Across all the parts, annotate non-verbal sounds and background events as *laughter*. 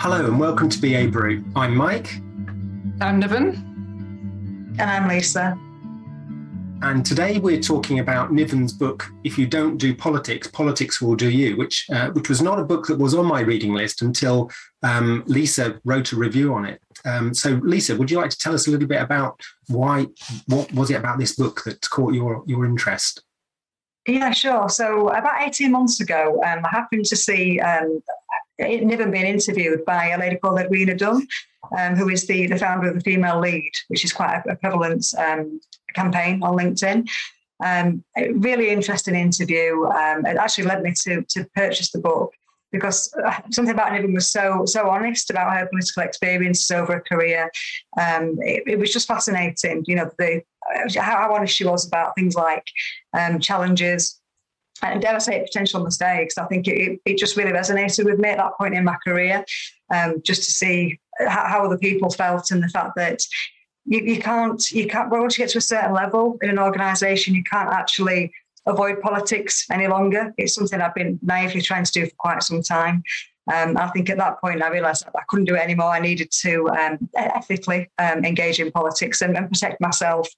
Hello and welcome to BA Brew. I'm Mike. I'm Niven. And I'm Lisa. And today we're talking about Niven's book, If You Don't Do Politics, Politics Will Do You, which, uh, which was not a book that was on my reading list until um, Lisa wrote a review on it. Um, so, Lisa, would you like to tell us a little bit about why, what was it about this book that caught your, your interest? Yeah, sure. So, about 18 months ago, um, I happened to see um, Niven been interviewed by a lady called Edwina Dunn, um, who is the, the founder of the Female Lead, which is quite a, a prevalent um, campaign on LinkedIn. Um, really interesting interview. Um, it actually led me to to purchase the book because uh, something about Niven was so so honest about her political experiences over her career. Um, it, it, was just fascinating. You know, the uh, how honest she was about things like um, challenges, and dare I say potential mistakes. I think it, it, just really resonated with me at that point in my career, um, just to see how, other people felt and the fact that you, you can't you can't once you get to a certain level in an organisation, you can't actually avoid politics any longer. It's something I've been naively trying to do for quite some time. Um, I think at that point I realised I couldn't do it anymore. I needed to um, ethically um, engage in politics and, and protect myself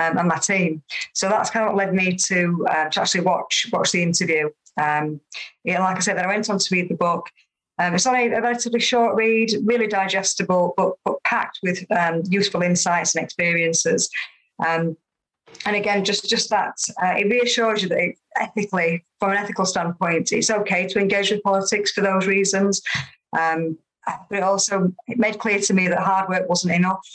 um, and my team. So that's kind of led me to, uh, to actually watch watch the interview. Um, yeah, like I said, then I went on to read the book. Um, it's only a relatively short read, really digestible, but, but packed with um, useful insights and experiences. Um, and again, just just that uh, it reassures you that it, ethically, from an ethical standpoint, it's okay to engage with politics for those reasons. Um, but it also it made clear to me that hard work wasn't enough.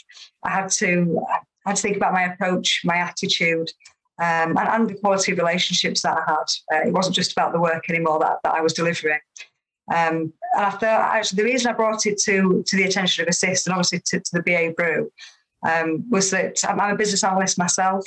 I had to I had to think about my approach, my attitude, um, and, and, the quality of relationships that I had. Uh, it wasn't just about the work anymore that, that I was delivering. Um, and I thought actually the reason I brought it to to the attention of Assist and obviously to, to the BA Brew um, was that I'm, I'm, a business analyst myself,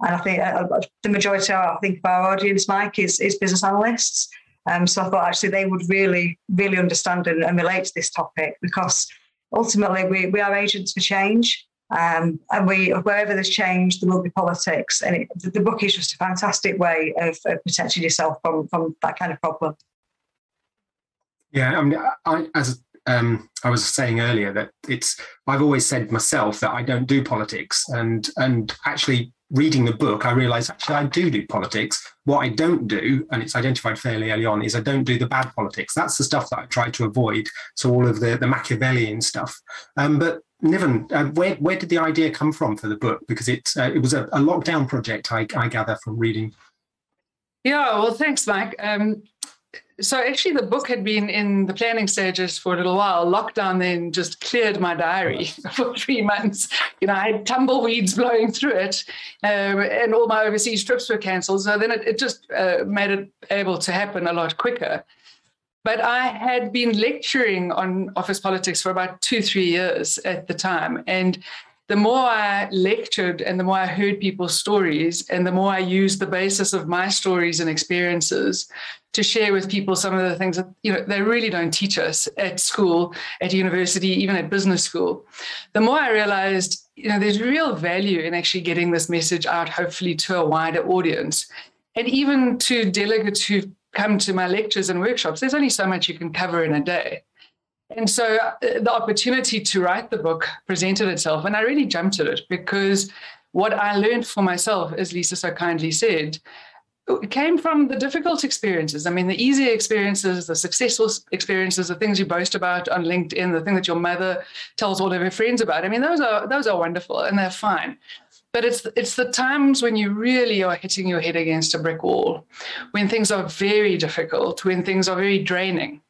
and I think uh, uh, the majority I think of our audience, Mike, is is business analysts. Um, so I thought actually they would really really understand and, and relate to this topic because ultimately we we are agents for change. Um, and we, wherever there's change, there will be politics. And it, the, the book is just a fantastic way of, of protecting yourself from, from that kind of problem. Yeah, I mean, I, as um, I was saying earlier, that it's I've always said myself that I don't do politics, and and actually reading the book, I realised actually I do do politics. What I don't do, and it's identified fairly early on, is I don't do the bad politics. That's the stuff that I try to avoid. So all of the the Machiavellian stuff. Um, but Niven, uh, where where did the idea come from for the book? Because it uh, it was a, a lockdown project, I, I gather from reading. Yeah, well, thanks, Mike. Um, so actually the book had been in the planning stages for a little while. Lockdown then just cleared my diary *laughs* for three months. You know i had tumbleweeds *laughs* blowing through it um, and all my overseas trips were cancelled. So then it, it just uh, made it able to happen a lot quicker. But i had been lecturing on office politics for about two three years at the time. And the more I lectured and the more I heard people's stories, and the more I used the basis of my stories and experiences to share with people some of the things that you know they really don't teach us at school, at university, even at business school. The more I realized, you know, there's real value in actually getting this message out, hopefully to a wider audience, and even to delegates who come to my lectures and workshops. There's only so much you can cover in a day. And so uh, the opportunity to write the book presented itself, and I really jumped at it because what I learned for myself, as Lisa so kindly said, came from the difficult experiences. I mean, the easy experiences, the successful experiences, the things you boast about on LinkedIn, the thing that your mother tells all of her friends about. I mean, those are those are wonderful and they're fine. But it's it's the times when you really are hitting your head against a brick wall, when things are very difficult, when things are very draining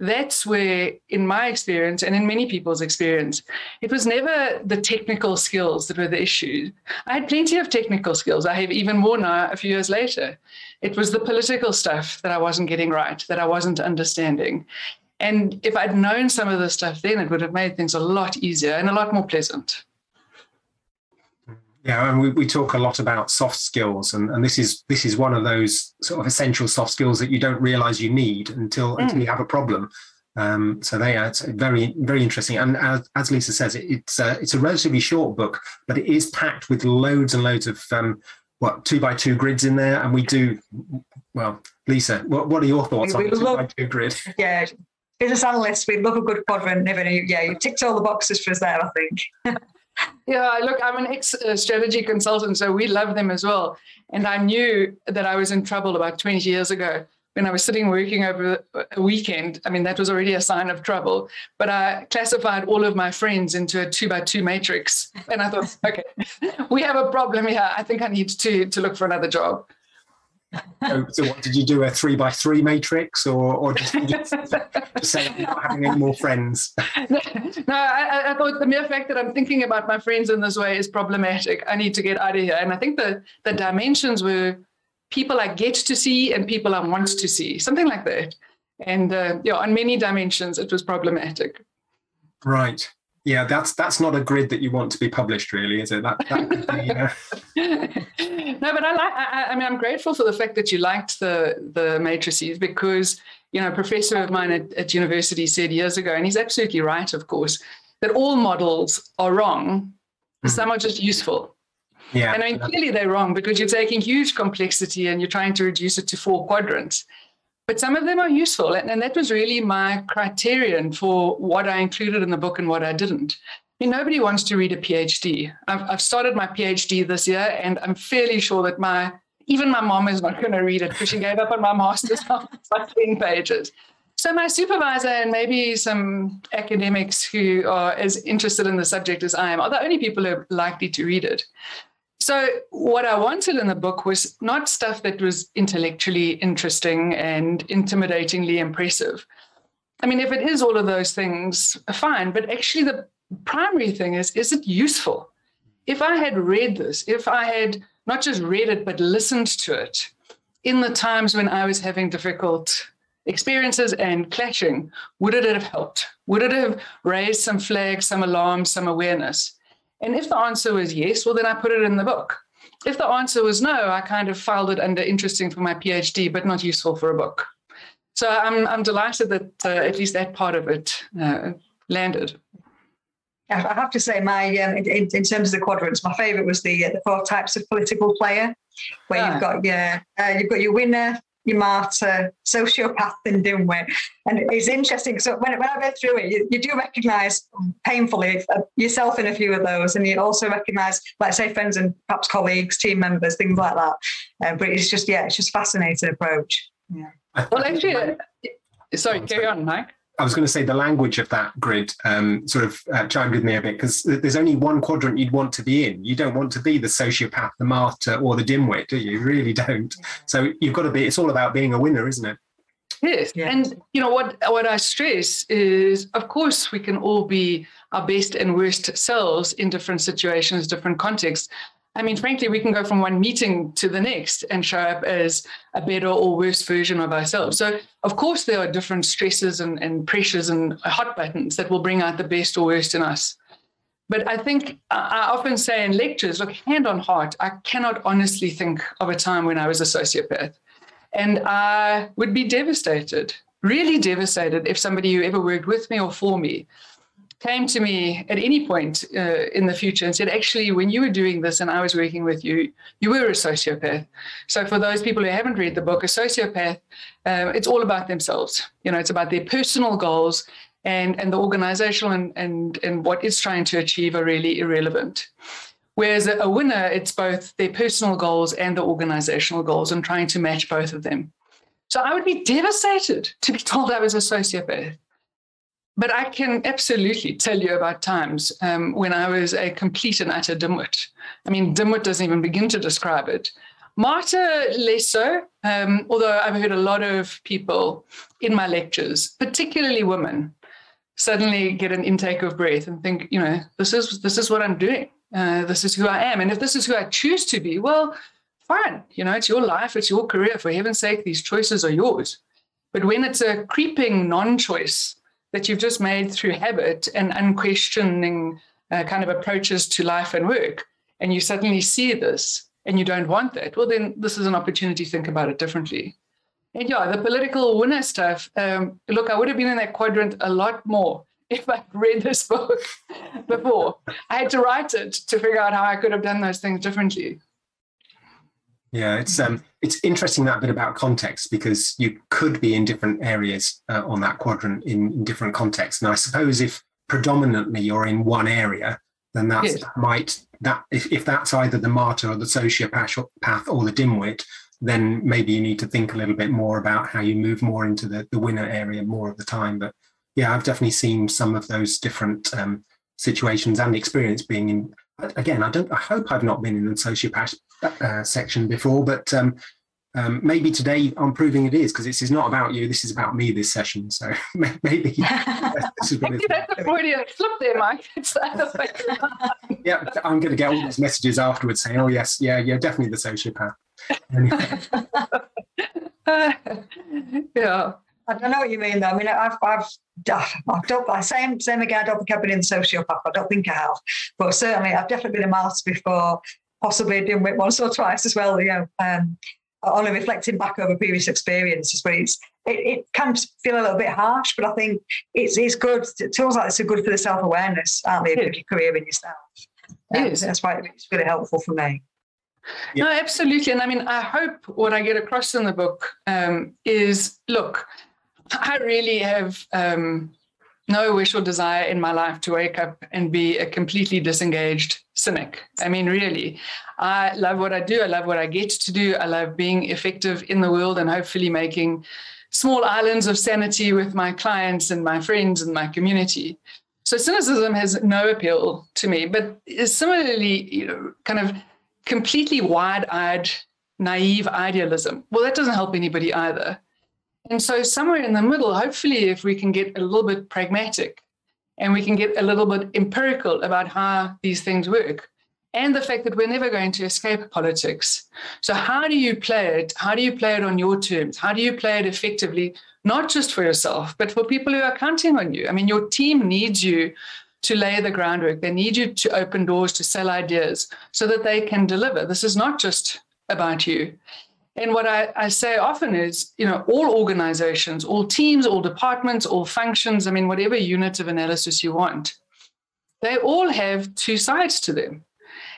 that's where, in my experience and in many people's experience, it was never the technical skills that were the issue. I had plenty of technical skills. I have even more now a few years later. It was the political stuff that I wasn't getting right, that I wasn't understanding. And if I'd known some of this stuff then, it would have made things a lot easier and a lot more pleasant. Yeah, and we, we talk a lot about soft skills, and, and this is this is one of those sort of essential soft skills that you don't realize you need until mm. until you have a problem. Um, so they are very very interesting. And as, as Lisa says, it, it's a, it's a relatively short book, but it is packed with loads and loads of um, what two by two grids in there. And we do well, Lisa. What what are your thoughts we on the two by two grid? *laughs* Yeah, business analysts, we love a good quadrant. Never, yeah, you ticked all the boxes for us there, I think. *laughs* yeah, look, I'm an ex strategy consultant, so we love them as well. And I knew that I was in trouble about 20 years ago when I was sitting working over a weekend. I mean, that was already a sign of trouble. But I classified all of my friends into a two by two matrix. And I thought, *laughs* okay, *laughs* we have a problem here. I think I need to, to look for another job so, so, what did you do? A three by three matrix, or, or just, just, *laughs* just say I'm not having any more friends? no, I, I, thought the mere fact that I'm thinking about my friends in this way is problematic. I need to get out of here. And I think the the dimensions were people I get to see and people I want to see, something like that. And uh, yeah, on many dimensions, it was problematic. Right yeah, that's that's not a grid that you want to be published, really, is it? That, that be, uh... *laughs* no, but I like. I, I, mean, I'm grateful for the fact that you liked the the matrices because you know, a professor of mine at, at university said years ago, and he's absolutely right, of course, that all models are wrong. Mm-hmm. Some are just useful. Yeah. And I mean, clearly they're wrong because you're taking huge complexity and you're trying to reduce it to four quadrants but some of them are useful. And, and that was really my criterion for what I included in the book and what I didn't. I mean, nobody wants to read a PhD. I've, I've started my PhD this year, and I'm fairly sure that my even my mom is not going to read it because she gave up on my master's *laughs* after like 10 pages. So my supervisor and maybe some academics who are as interested in the subject as I am are the only people who are likely to read it. So, what I wanted in the book was not stuff that was intellectually interesting and intimidatingly impressive. I mean, if it is all of those things, fine. But actually, the primary thing is is it useful? If I had read this, if I had not just read it, but listened to it in the times when I was having difficult experiences and clashing, would it have helped? Would it have raised some flags, some alarms, some awareness? And if the answer was yes, well, then I put it in the book. If the answer was no, I kind of filed it under interesting for my PhD, but not useful for a book. So I'm, I'm delighted that uh, at least that part of it uh, landed. I have to say, my um, in, in, terms of the quadrants, my favourite was the uh, the four types of political player, where yeah. you've got your uh, you've got your winner, your martyr, sociopath, and dimwit. And it's interesting. So when, when I read through it, you, you do recognize painfully uh, yourself in a few of those. And you also recognize, like say, friends and perhaps colleagues, team members, things like that. Uh, but it's just, yeah, it's just fascinating approach. Yeah. Well, actually, uh, sorry, carry on, Mike. I was going to say the language of that grid um, sort of uh, chimed with me a bit because there's only one quadrant you'd want to be in. You don't want to be the sociopath, the martyr, or the dimwit, do you? You really don't. So you've got to be. It's all about being a winner, isn't it? Yes, yeah. and you know what? What I stress is, of course, we can all be our best and worst selves in different situations, different contexts. I mean, frankly, we can go from one meeting to the next and show up as a better or worse version of ourselves. So, of course, there are different stresses and, and pressures and hot buttons that will bring out the best or worst in us. But I think I often say in lectures, look, hand on heart, I cannot honestly think of a time when I was a sociopath. And I would be devastated, really devastated, if somebody who ever worked with me or for me came to me at any point uh, in the future and said, actually, when you were doing this and I was working with you, you were a sociopath. So for those people who haven't read the book, a sociopath, uh, it's all about themselves. You know, it's about their personal goals and, and the organizational and, and, and what it's trying to achieve are really irrelevant. Whereas a winner, it's both their personal goals and the organizational goals and trying to match both of them. So I would be devastated to be told I was a sociopath. But I can absolutely tell you about times um, when I was a complete and utter dimwit. I mean, dimwit doesn't even begin to describe it. Martyr less so, um, although I've heard a lot of people in my lectures, particularly women, suddenly get an intake of breath and think, you know, this is this is what I'm doing. Uh, this is who I am, and if this is who I choose to be, well, fine. You know, it's your life, it's your career. For heaven's sake, these choices are yours. But when it's a creeping non-choice that you've just made through habit and unquestioning uh, kind of approaches to life and work, and you suddenly see this and you don't want that, well, then this is an opportunity to think about it differently. And yeah, the political winner stuff. Um, look, I would have been in that quadrant a lot more *laughs* if I'd read this book *laughs* before. I had to write it to figure out how I could have done those things differently. Yeah, it's um, it's interesting that bit about context because you could be in different areas uh, on that quadrant in, in, different contexts. And I suppose if predominantly you're in one area, then that's, yes. that might that if, if that's either the martyr or the sociopath or the dimwit, then maybe you need to think a little bit more about how you move more into the, the winner area more of the time. But yeah, I've definitely seen some of those different um, situations and experience being in again, I don't. I hope I've not been in the sociopath uh, section before, but um, um, maybe today I'm proving it is because this is not about you. This is about me. This session, so *laughs* maybe *laughs* *laughs* this is what that's a Freudian flip there, Mike. yeah, I'm going to get all these messages afterwards saying, "Oh yes, yeah, yeah, definitely the sociopath." Anyway. yeah. I don't know what you mean though. I mean, I've, I've, I've don't, I same, same again. I don't think I've been in the sociopath. I don't think I have, but certainly I've definitely been a martyr before, possibly doing it once or twice as well. You know, um, only reflecting back over previous experiences, but it's it, it, can feel a little bit harsh. But I think it's it's good. Tools like this are good for the self awareness, aren't they? Of your career and yourself. Um, yes. That's why it's really helpful for me. No, absolutely. And I mean, I hope what I get across in the book um, is look, I really have um, no wish or desire in my life to wake up and be a completely disengaged cynic. I mean, really, I love what I do. I love what I get to do. I love being effective in the world and hopefully making small islands of sanity with my clients and my friends and my community. So cynicism has no appeal to me, but similarly, you know, kind of completely wide-eyed, naive idealism. Well, that doesn't help anybody either. And so, somewhere in the middle, hopefully, if we can get a little bit pragmatic and we can get a little bit empirical about how these things work and the fact that we're never going to escape politics. So, how do you play it? How do you play it on your terms? How do you play it effectively, not just for yourself, but for people who are counting on you? I mean, your team needs you to lay the groundwork, they need you to open doors, to sell ideas so that they can deliver. This is not just about you. And what I, I, say often is, you know, all organizations, all teams, all departments, all functions, I mean, whatever unit of analysis you want, they all have two sides to them.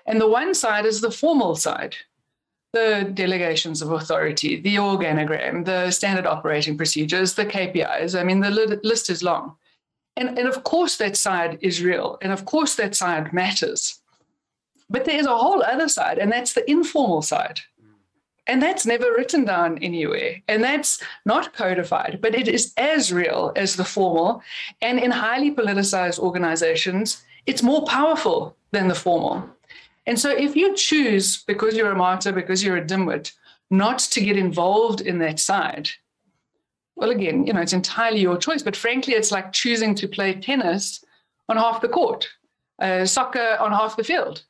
And the one side is the formal side, the delegations of authority, the organogram, the standard operating procedures, the KPIs. I mean, the list is long. And, and of course, that side is real. And of course, that side matters. But there's a whole other side, and that's the informal side and that's never written down anywhere. And that's not codified, but it is as real as the formal. And in highly politicized organizations, it's more powerful than the formal. And so if you choose, because you're a martyr, because you're a dimwit, not to get involved in that side, well, again, you know, it's entirely your choice. But frankly, it's like choosing to play tennis on half the court, uh, soccer on half the field,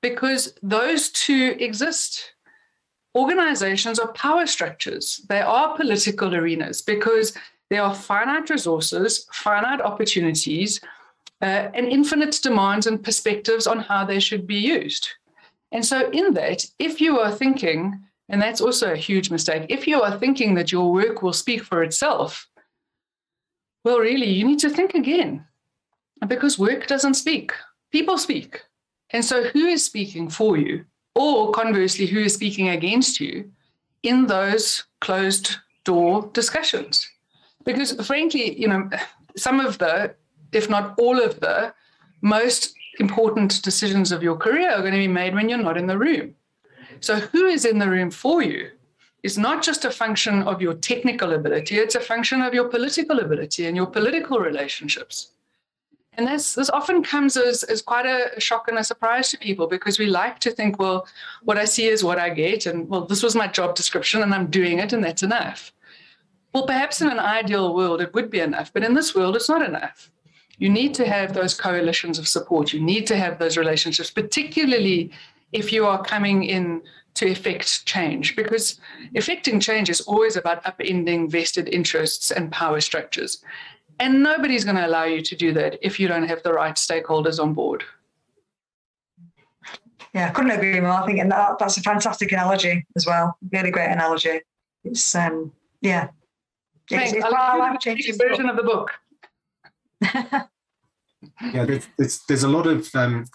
because those two exist organizations are power structures. They are political arenas because there are finite resources, finite opportunities, uh, and infinite demands and perspectives on how they should be used. And so, in that, if you are thinking, and that's also a huge mistake, if you are thinking that your work will speak for itself, well, really, you need to think again because work doesn't speak, people speak. And so, who is speaking for you? Or conversely, who is speaking against you in those closed door discussions. Because frankly, you know, some of the, if not all of the most important decisions of your career are going to be made when you're not in the room. So, who is in the room for you is not just a function of your technical ability, it's a function of your political ability and your political relationships. And this, this often comes as, as quite a shock and a surprise to people because we like to think, well, what I see is what I get. And well, this was my job description and I'm doing it and that's enough. Well, perhaps in an ideal world, it would be enough. But in this world, it's not enough. You need to have those coalitions of support. You need to have those relationships, particularly if you are coming in to effect change, because effecting change is always about upending vested interests and power structures. And nobody's going to allow you to do that if you don't have the right stakeholders on board. Yeah, I couldn't agree more. I think and that, that's a fantastic analogy as well. Really great analogy. It's um yeah. Thanks. It's, it's I like the version of the book. *laughs* yeah, there's, there's, there's a lot of um,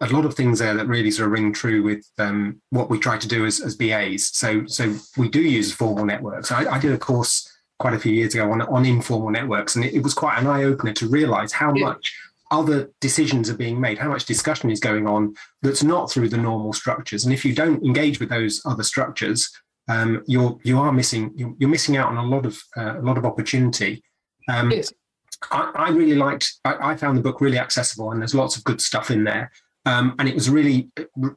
a lot of things there that really sort of ring true with um, what we try to do as, as BAs. So so we do use formal networks. I, I did a course quite a few years ago on, on informal networks, and it, it was quite an eye opener to realise how yeah. much other decisions are being made, how much discussion is going on that's not through the normal structures. And if you don't engage with those other structures, um, you're you are missing you're, you're, missing out on a lot of uh, a lot of opportunity. Um, yes. I, I, really liked. I, I, found the book really accessible, and there's lots of good stuff in there. Um, and it was really,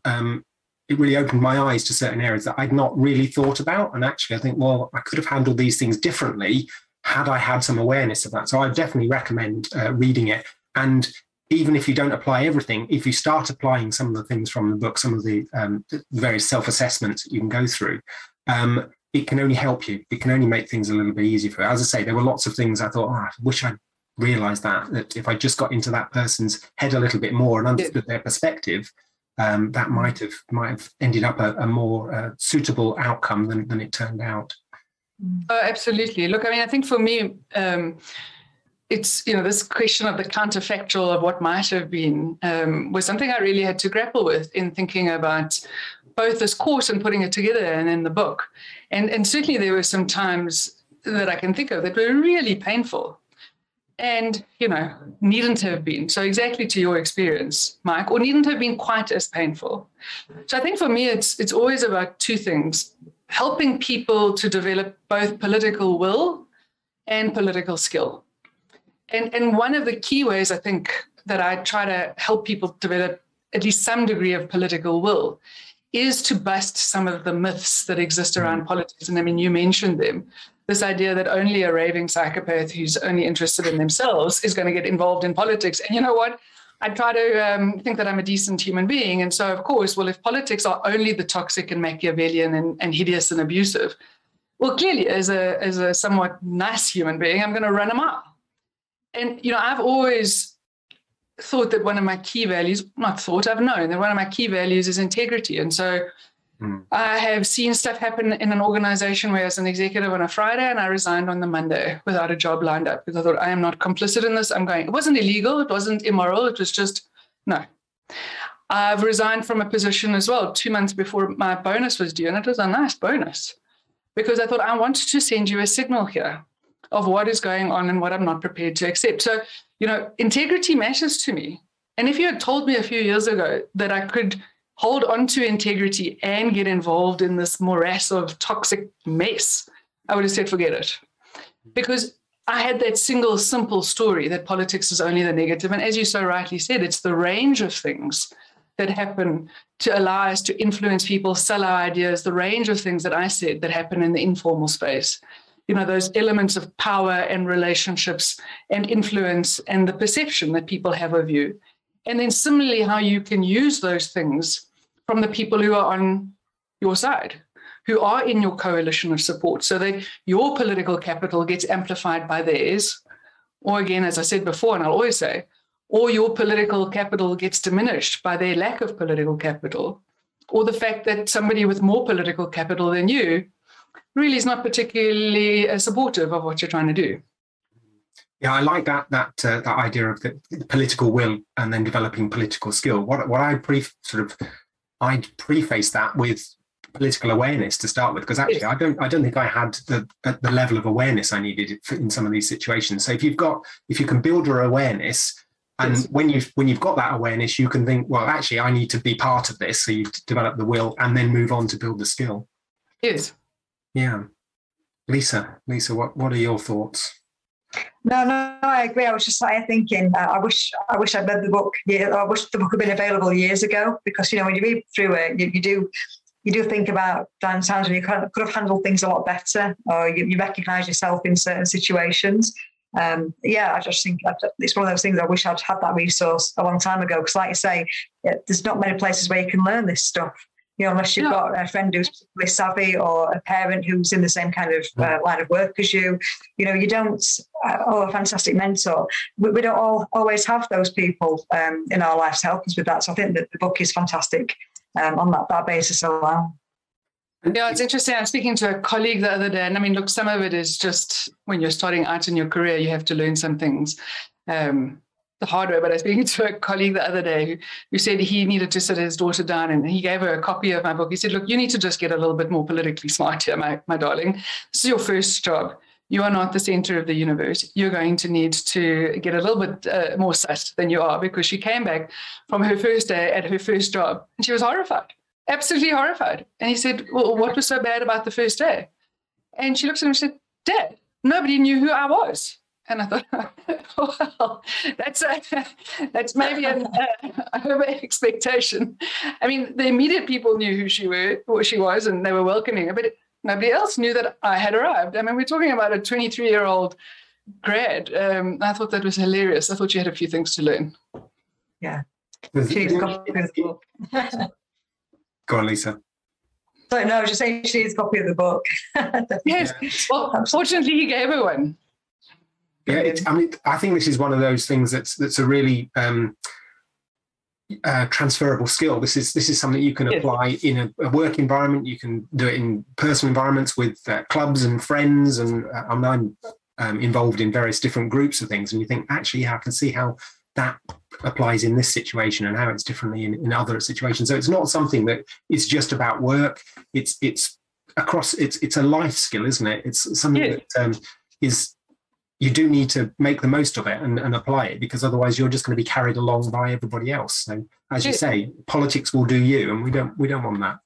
um, it really opened my eyes to certain areas that I'd not really thought about. And actually, I think, well, I could have handled these things differently had I had some awareness of that. So I definitely recommend uh, reading it. And even if you don't apply everything, if you start applying some of the things from the book, some of the, um, various self assessments that you can go through, um, it can only help you. It can only make things a little bit easier for you. As I say, there were lots of things I thought, oh, I wish I'd realized that, that if I just got into that person's head a little bit more and understood their perspective, um, that might have might have ended up a, a more uh, suitable outcome than, than it turned out. Oh, absolutely. Look, I mean, I think for me, um, it's you know this question of the counterfactual of what might have been um, was something I really had to grapple with in thinking about both this course and putting it together and in the book. And and certainly there were some times that I can think of that were really painful and you know needn't have been. So exactly to your experience mike or needn't have been quite as painful. So i think for me it's it's always about two things. Helping people to develop both political will and political skill. And and one of the key ways i think that i try to help people develop at least some degree of political will is to bust some of the myths that exist around mm. politics. And i mean you mentioned them this idea that only a raving psychopath who's only interested in themselves is going to get involved in politics. And you know what? I try to um, think that I'm a decent human being. And so, of course, well, if politics are only the toxic and Machiavellian and, and hideous and abusive, well, clearly, as a, as a somewhat nice human being, I'm going to run them mile. And, you know, I've always thought that one of my key values, not thought, I've known that one of my key values is integrity. And so Mm. I have seen stuff happen in an organization where I was an executive on a Friday and I resigned on the Monday without a job lined up because I thought I am not complicit in this. I'm going, it wasn't illegal, it wasn't immoral, it was just no. I've resigned from a position as well two months before my bonus was due, and it was a nice bonus because I thought I wanted to send you a signal here of what is going on and what I'm not prepared to accept. So, you know, integrity matters to me. And if you had told me a few years ago that I could hold on to integrity and get involved in this morass of toxic mess, I would have said, forget it. Because I had that single simple story that politics is only the negative. And as you so rightly said, it's the range of things that happen to allow us to influence people, sell our ideas, the range of things that I said that happen in the informal space. You know, those elements of power and relationships and influence and the perception that people have of you. And then similarly, how you can use those things from the people who are on your side, who are in your coalition of support, so that your political capital gets amplified by theirs. Or again, as I said before, and I'll always say, or your political capital gets diminished by their lack of political capital, or the fact that somebody with more political capital than you really is not particularly uh, supportive of what you're trying to do. Yeah, I like that that uh, that idea of the, the, political will and then developing political skill. What what I pre sort of I'd preface that with political awareness to start with, because actually I don't I don't think I had the the level of awareness I needed in some of these situations. So if you've got if you can build your awareness, and yes. when you've when you've got that awareness, you can think, well, actually, I need to be part of this. So you develop the will, and then move on to build the skill. Yes. Yeah. Lisa, Lisa, what what are your thoughts? No, no, no, I agree. I was just like thinking. Uh, I wish, I wish I'd read the book. Yeah, I wish the book had been available years ago because you know when you read through it, you, you do, you do think about times when you could have handled things a lot better, or you, you recognise yourself in certain situations. Um, yeah, I just think it's one of those things. I wish I'd had that resource a long time ago because, like you say, there's not many places where you can learn this stuff you know, unless you've got a friend who's particularly savvy or a parent who's in the same kind of uh, line of work as you, you know, you don't, uh, oh, a fantastic mentor. We, we don't all always have those people um, in our lives to help us with that. So I think that the book is fantastic um, on that, that basis alone. Yeah, it's interesting. I was speaking to a colleague the other day, and I mean, look, some of it is just when you're starting out in your career, you have to learn some things. Um, the hard way, but I was speaking *laughs* to a colleague the other day who, who said he needed to sit his daughter down and he gave her a copy of my book. He said, Look, you need to just get a little bit more politically smart here, my, my darling. This is your first job. You are not the center of the universe. You're going to need to get a little bit uh, more sus than you are because she came back from her first day at her first job and she was horrified, absolutely horrified. And he said, Well, what was so bad about the first day? And she looked at him and said, Dad, nobody knew who I was. And I thought, *laughs* well, that's a, that's maybe an *laughs* uh, over expectation. I mean, the immediate people knew who she were, what she was, and they were welcoming her, but nobody else knew that I had arrived. I mean, we're talking about a 23 year old grad. Um, I thought that was hilarious. I thought she had a few things to learn. Yeah. *laughs* Go on, Lisa. So no, I was just saying she needs a copy of the book. yes. Well, fortunately, he gave her one. Yeah, I mean, I think this is one of those things that's that's a really um, uh, transferable skill. This is this is something you can apply in a, a, work environment. You can do it in personal environments with uh, clubs and friends. And uh, I'm, um, involved in various different groups of things. And you think, actually, yeah, I can see how that applies in this situation and how it's differently in, in other situations. So it's not something that is just about work. It's it's across. It's it's a life skill, isn't it? It's something yeah. that um, is you do need to make the most of it and, and, apply it because otherwise you're just going to be carried along by everybody else. So as you say, politics will do you, and we don't we don't want that.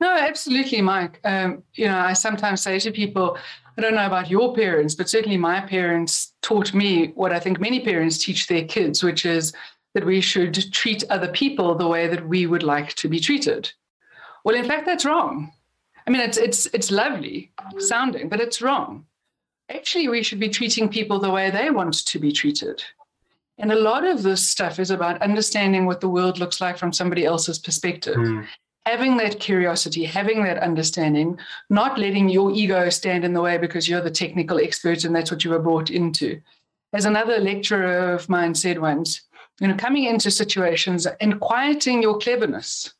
No, absolutely, Mike. Um, you know, I sometimes say to people, I don't know about your parents, but certainly my parents taught me what I think many parents teach their kids, which is that we should treat other people the way that we would like to be treated. Well, in fact, that's wrong. I mean, it's it's it's lovely sounding, but it's wrong actually we should be treating people the way they want to be treated. And a lot of this stuff is about understanding what the world looks like from somebody else's perspective. Mm. Having that curiosity, having that understanding, not letting your ego stand in the way because you're the technical expert and that's what you were brought into. As another lecturer of mine said once, you know, coming into situations and quieting your cleverness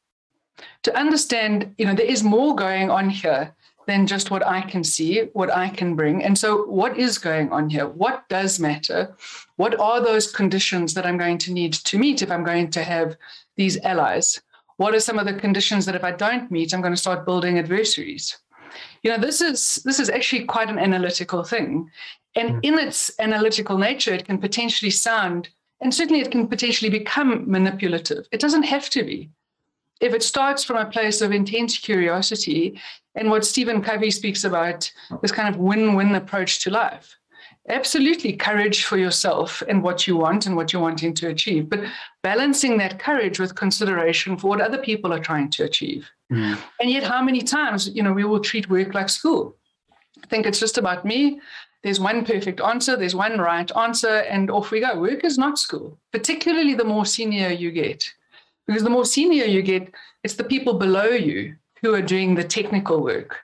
to understand, you know, there is more going on here than just what I can see, what I can bring. And so, what is going on here? What does matter? What are those conditions that I'm going to need to meet if I'm going to have these allies? What are some of the conditions that if I don't meet, I'm going to start building adversaries? You know, this is this is actually quite an analytical thing. And mm. in its analytical nature, it can potentially sound, and certainly it can potentially become manipulative. It doesn't have to be if it starts from a place of intense curiosity and what Stephen Covey speaks about, this kind of win win approach to life. Absolutely, courage for yourself and what you want and what you're wanting to achieve, but balancing that courage with consideration for what other people are trying to achieve. Mm. And yet, how many times, you know, we will treat work like school? I think it's just about me. There's one perfect answer, there's one right answer, and off we go. Work is not school, particularly the more senior you get. Because the more senior you get, it's the people below you who are doing the technical work.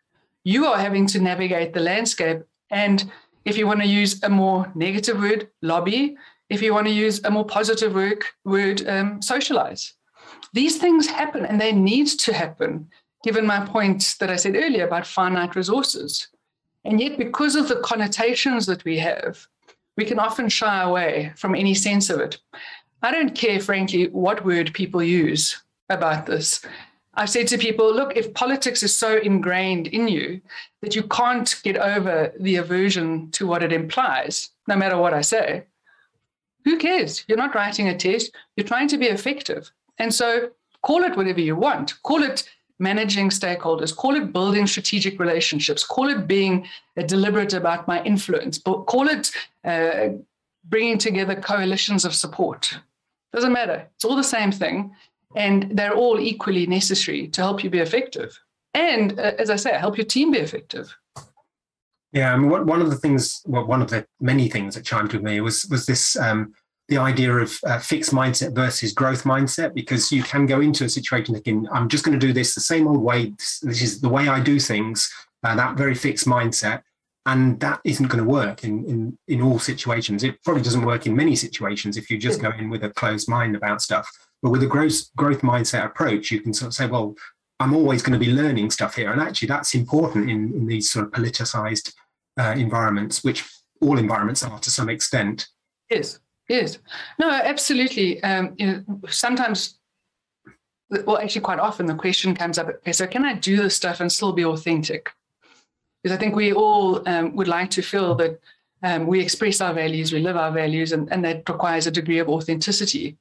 You are having to navigate the landscape. And if you want to use a more negative word, lobby. If you want to use a more positive work, word, um, socialize. These things happen and they need to happen, given my point that I said earlier about finite resources. And yet, because of the connotations that we have, we can often shy away from any sense of it. I don't care, frankly, what word people use about this. I've said to people, look, if politics is so ingrained in you that you can't get over the aversion to what it implies, no matter what I say, who cares? You're not writing a test, you're trying to be effective. And so call it whatever you want. Call it managing stakeholders, call it building strategic relationships, call it being deliberate about my influence, but call it uh, bringing together coalitions of support. Doesn't matter. It's all the same thing. And they're all equally necessary to help you be effective. And uh, as I say, help your team be effective. Yeah, I mean, one of the things, well, one of the many things that chimed with me was was this um, the idea of uh, fixed mindset versus growth mindset, because you can go into a situation thinking, I'm just going to do this the same old way. This, is the way I do things. Uh, that very fixed mindset and that isn't going to work in, in in all situations it probably doesn't work in many situations if you just go in with a closed mind about stuff but with a growth growth mindset approach you can sort of say well i'm always going to be learning stuff here and actually that's important in, in these sort of politicized uh, environments which all environments are to some extent yes Yes. No, absolutely. Um, you know, sometimes, well, actually, quite often the question comes up okay, so can I do this stuff and still be authentic? Because I think we all um, would like to feel that um, we express our values, we live our values, and, and that requires a degree of authenticity.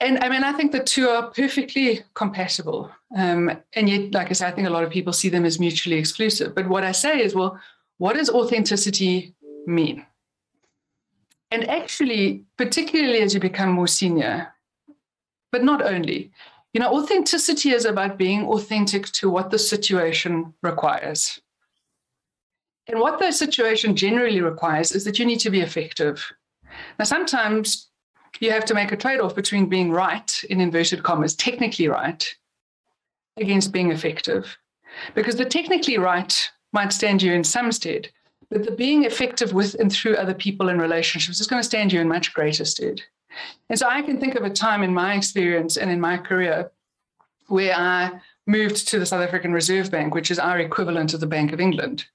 And I mean, I think the two are perfectly compatible. Um, and yet, like I said, I think a lot of people see them as mutually exclusive. But what I say is, well, what does authenticity mean? And actually, particularly as you become more senior, but not only, you know, authenticity is about being authentic to what the situation requires. And what the situation generally requires is that you need to be effective. Now, sometimes you have to make a trade off between being right, in inverted commas, technically right, against being effective. Because the technically right might stand you in some stead, but the being effective with and through other people and relationships is going to stand you in much greater stead. And so I can think of a time in my experience and in my career where I moved to the South African Reserve Bank, which is our equivalent of the Bank of England,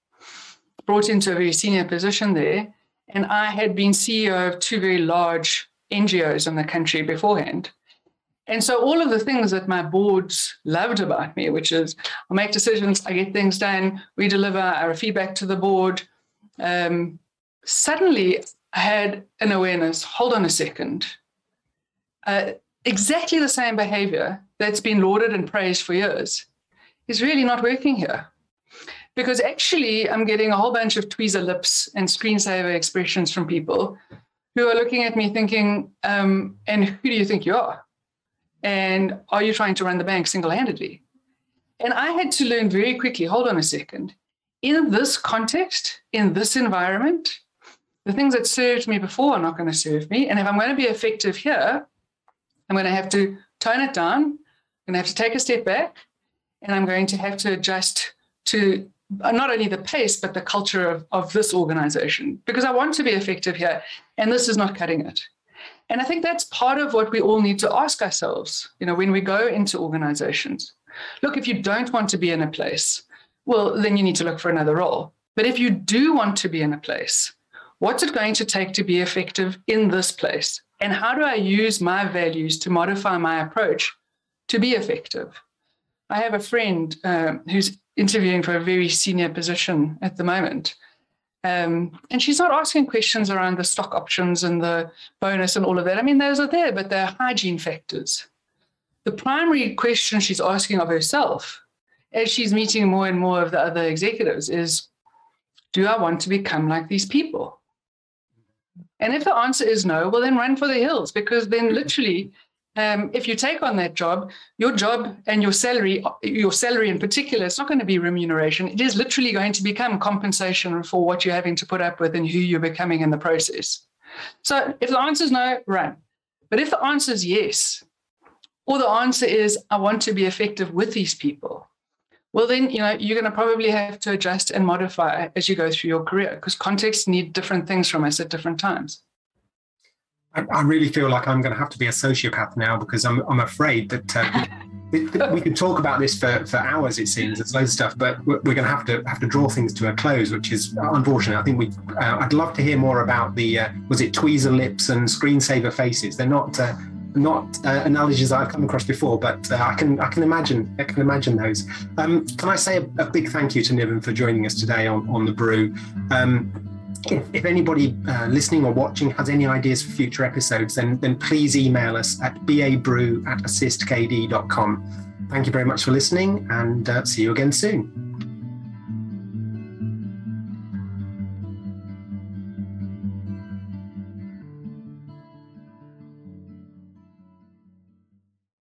brought into a very senior position there. And I had been CEO of two very large NGOs in the country beforehand. And so all of the things that my boards loved about me, which is I make decisions, I get things done, we deliver our feedback to the board, um, suddenly I had an awareness hold on a second. Uh, exactly the same behavior that's been lauded and praised for years is really not working here. Because actually, I'm getting a whole bunch of tweezer lips and screensaver expressions from people who are looking at me thinking, um, and who do you think you are? And are you trying to run the bank single handedly? And I had to learn very quickly hold on a second in this context, in this environment, the things that served me before are not going to serve me. And if I'm going to be effective here, I'm going to have to tone it down. I'm going to have to take a step back. And I'm going to have to adjust to not only the pace, but the culture of, of this organization because I want to be effective here. And this is not cutting it. And I think that's part of what we all need to ask ourselves, you know, when we go into organizations. Look, if you don't want to be in a place well, then you need to look for another role. But if you do want to be in a place, what's it going to take to be effective in this place? And how do I use my values to modify my approach to be effective? I have a friend uh, who's interviewing for a very senior position at the moment. Um, and she's not asking questions around the stock options and the bonus and all of that. I mean, those are there, but they're hygiene factors. The primary question she's asking of herself as she's meeting more and more of the other executives is do I want to become like these people? And if the answer is no, well, then run for the hills because then literally, um, if you take on that job, your job and your salary, your salary in particular, it's not going to be remuneration. It is literally going to become compensation for what you're having to put up with and who you're becoming in the process. So if the answer is no, run. But if the answer is yes, or the answer is I want to be effective with these people, well then you know you're going to probably have to adjust and modify as you go through your career because contexts need different things from us at different times I, really feel like i'm going to have to be a sociopath now because i'm, I'm afraid that uh, we, we could talk about this for, for hours it seems there's loads of stuff but we're going to have to have to draw things to a close which is unfortunate i think we uh, i'd love to hear more about the uh, was it tweezer lips and screensaver faces they're not uh, not uh, analogies I've come across before, but uh, I can I can imagine I can imagine those. Um, can I say a, a, big thank you to Niven for joining us today on on the brew. Um, if, if, anybody uh, listening or watching has any ideas for future episodes, then then please email us at babrew at assistkd.com. Thank you very much for listening, and uh, see you again soon.